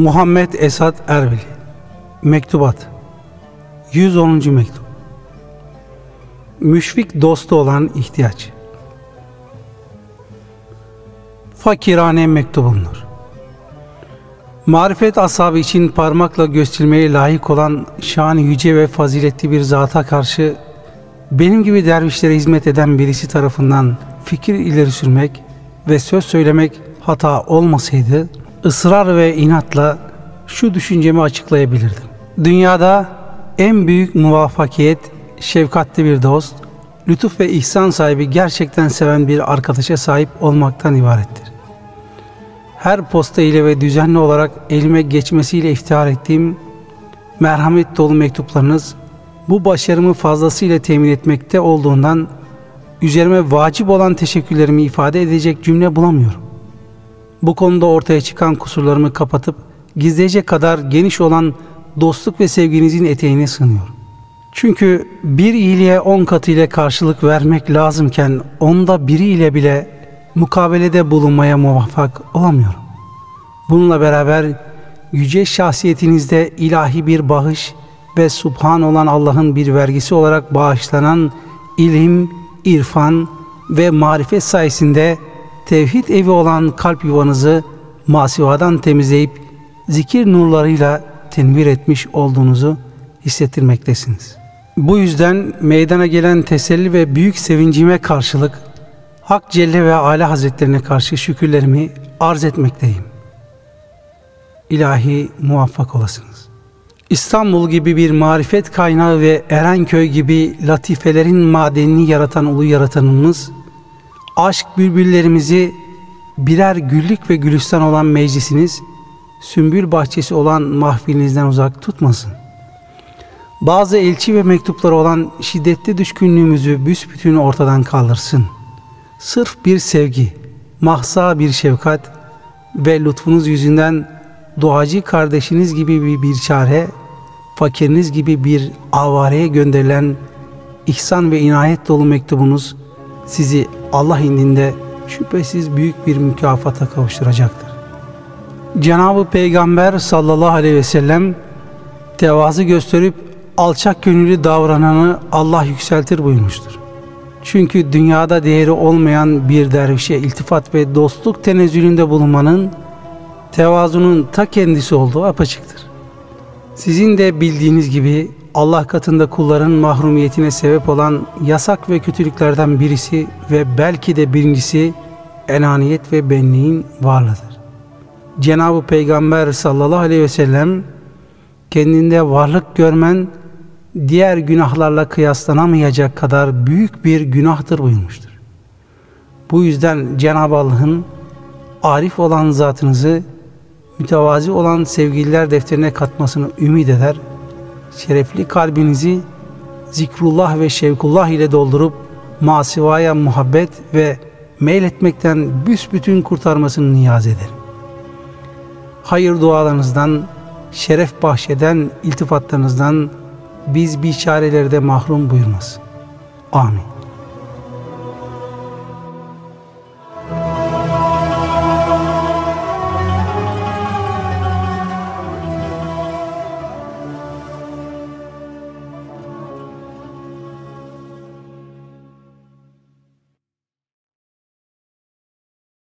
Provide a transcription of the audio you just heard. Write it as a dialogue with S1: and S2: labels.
S1: Muhammed Esat Erbil Mektubat 110. Mektup Müşfik dostu olan ihtiyaç Fakirane mektubumdur. Marifet ashabı için parmakla gösterilmeye layık olan şan yüce ve faziletli bir zata karşı benim gibi dervişlere hizmet eden birisi tarafından fikir ileri sürmek ve söz söylemek hata olmasaydı ısrar ve inatla şu düşüncemi açıklayabilirdim. Dünyada en büyük muvaffakiyet şefkatli bir dost, lütuf ve ihsan sahibi gerçekten seven bir arkadaşa sahip olmaktan ibarettir. Her posta ile ve düzenli olarak elime geçmesiyle iftihar ettiğim merhamet dolu mektuplarınız bu başarımı fazlasıyla temin etmekte olduğundan üzerime vacip olan teşekkürlerimi ifade edecek cümle bulamıyorum. Bu konuda ortaya çıkan kusurlarımı kapatıp gizleyecek kadar geniş olan dostluk ve sevginizin eteğine sığınıyorum. Çünkü bir iyiliğe on katıyla karşılık vermek lazımken onda biriyle bile mukabelede bulunmaya muvaffak olamıyorum. Bununla beraber yüce şahsiyetinizde ilahi bir bağış ve subhan olan Allah'ın bir vergisi olarak bağışlanan ilim, irfan ve marifet sayesinde tevhid evi olan kalp yuvanızı masivadan temizleyip zikir nurlarıyla tenvir etmiş olduğunuzu hissettirmektesiniz. Bu yüzden meydana gelen teselli ve büyük sevincime karşılık Hak Celle ve Ala Hazretlerine karşı şükürlerimi arz etmekteyim. İlahi muvaffak olasınız. İstanbul gibi bir marifet kaynağı ve Erenköy gibi latifelerin madenini yaratan ulu yaratanımız, aşk bülbüllerimizi birer güllük ve gülistan olan meclisiniz, sümbül bahçesi olan mahfilinizden uzak tutmasın. Bazı elçi ve mektupları olan şiddetli düşkünlüğümüzü büsbütün ortadan kaldırsın. Sırf bir sevgi, mahsa bir şefkat ve lütfunuz yüzünden duacı kardeşiniz gibi bir, bir çare fakiriniz gibi bir avareye gönderilen ihsan ve inayet dolu mektubunuz sizi Allah indinde şüphesiz büyük bir mükafata kavuşturacaktır. Cenab-ı Peygamber sallallahu aleyhi ve sellem tevazu gösterip alçak gönüllü davrananı Allah yükseltir buyurmuştur. Çünkü dünyada değeri olmayan bir dervişe iltifat ve dostluk tenezzülünde bulunmanın tevazunun ta kendisi olduğu apaçıktır. Sizin de bildiğiniz gibi Allah katında kulların mahrumiyetine sebep olan yasak ve kötülüklerden birisi ve belki de birincisi enaniyet ve benliğin varlığıdır. Cenab-ı Peygamber sallallahu aleyhi ve sellem kendinde varlık görmen diğer günahlarla kıyaslanamayacak kadar büyük bir günahtır buyurmuştur. Bu yüzden Cenab-ı Allah'ın arif olan zatınızı mütevazi olan sevgililer defterine katmasını ümit eder, şerefli kalbinizi zikrullah ve şevkullah ile doldurup masivaya muhabbet ve meyletmekten büsbütün kurtarmasını niyaz ederim. Hayır dualarınızdan, şeref bahşeden iltifatlarınızdan biz biçareleri de mahrum buyurmaz. Amin.